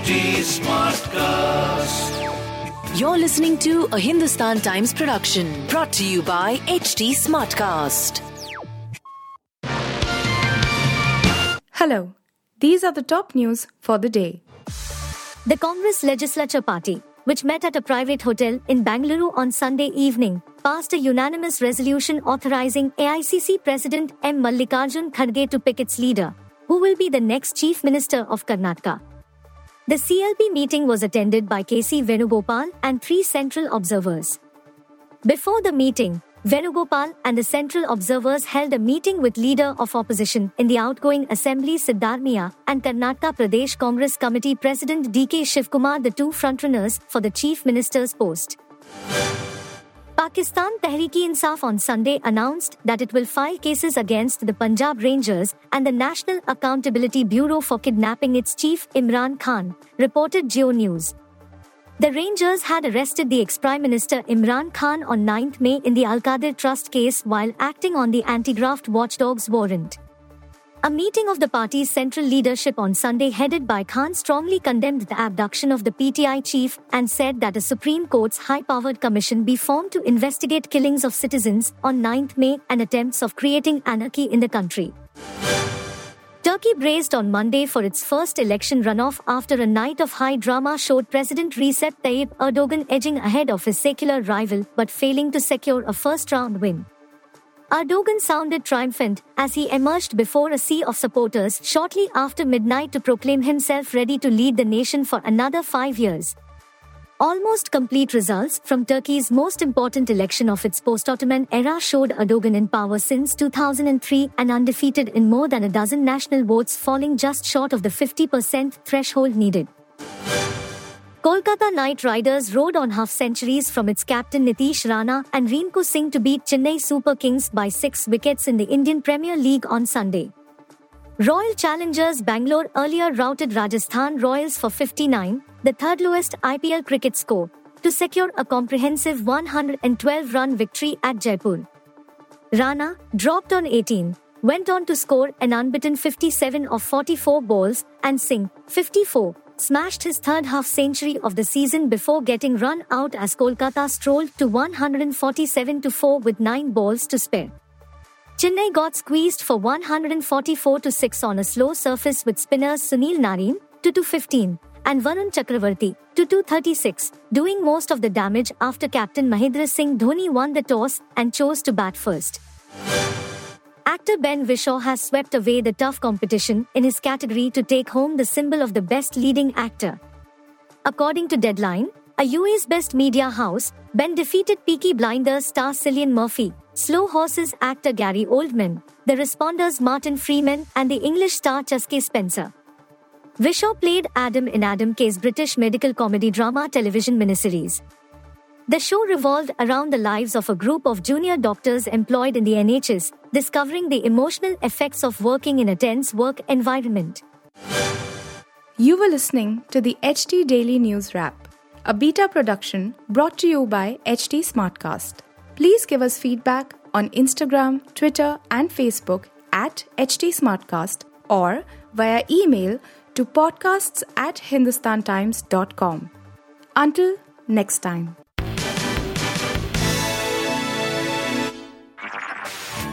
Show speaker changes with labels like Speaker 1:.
Speaker 1: HT Smartcast.
Speaker 2: You're listening to a Hindustan Times production brought to you by HT Smartcast.
Speaker 3: Hello, these are the top news for the day.
Speaker 4: The Congress Legislature Party, which met at a private hotel in Bangalore on Sunday evening, passed a unanimous resolution authorizing AICC President M. Mallikarjun Kharge to pick its leader, who will be the next Chief Minister of Karnataka. The CLP meeting was attended by KC Venugopal and three central observers. Before the meeting, Venugopal and the central observers held a meeting with leader of opposition in the outgoing assembly Siddaramaiah and Karnataka Pradesh Congress Committee President DK Shivkumar, the two frontrunners for the chief minister's post. Pakistan Tehreek-e-Insaf on Sunday announced that it will file cases against the Punjab Rangers and the National Accountability Bureau for kidnapping its chief Imran Khan, reported Geo News. The Rangers had arrested the ex-Prime Minister Imran Khan on 9 May in the Al-Qadir Trust case while acting on the anti-graft watchdog's warrant. A meeting of the party's central leadership on Sunday, headed by Khan, strongly condemned the abduction of the PTI chief and said that a Supreme Court's high powered commission be formed to investigate killings of citizens on 9 May and attempts of creating anarchy in the country. Turkey braced on Monday for its first election runoff after a night of high drama showed President Recep Tayyip Erdogan edging ahead of his secular rival but failing to secure a first round win. Erdogan sounded triumphant as he emerged before a sea of supporters shortly after midnight to proclaim himself ready to lead the nation for another five years. Almost complete results from Turkey's most important election of its post Ottoman era showed Erdogan in power since 2003 and undefeated in more than a dozen national votes, falling just short of the 50% threshold needed. Kolkata Knight Riders rode on half centuries from its captain Nitish Rana and Rinku Singh to beat Chennai Super Kings by six wickets in the Indian Premier League on Sunday. Royal Challengers Bangalore earlier routed Rajasthan Royals for 59, the third lowest IPL cricket score, to secure a comprehensive 112 run victory at Jaipur. Rana, dropped on 18, went on to score an unbeaten 57 of 44 balls, and Singh, 54, smashed his third half century of the season before getting run out as Kolkata strolled to 147 4 with 9 balls to spare. Chennai got squeezed for 144 6 on a slow surface with spinners Sunil Narine to 215 and Varun Chakravarthy to 236, doing most of the damage after captain Mahendra Singh Dhoni won the toss and chose to bat first. Actor Ben Whishaw has swept away the tough competition in his category to take home the symbol of the Best Leading Actor. According to Deadline, a UA's best media house, Ben defeated Peaky Blinders star Cillian Murphy, Slow Horses actor Gary Oldman, The Responders Martin Freeman, and the English star Chaske Spencer. Whishaw played Adam in Adam Kay's British medical comedy drama television miniseries. The show revolved around the lives of a group of junior doctors employed in the NHS, discovering the emotional effects of working in a tense work environment.
Speaker 3: You were listening to the HT Daily News Wrap, a beta production brought to you by HT Smartcast. Please give us feedback on Instagram, Twitter, and Facebook at HT Smartcast or via email to podcasts at hindustantimes.com. Until next time.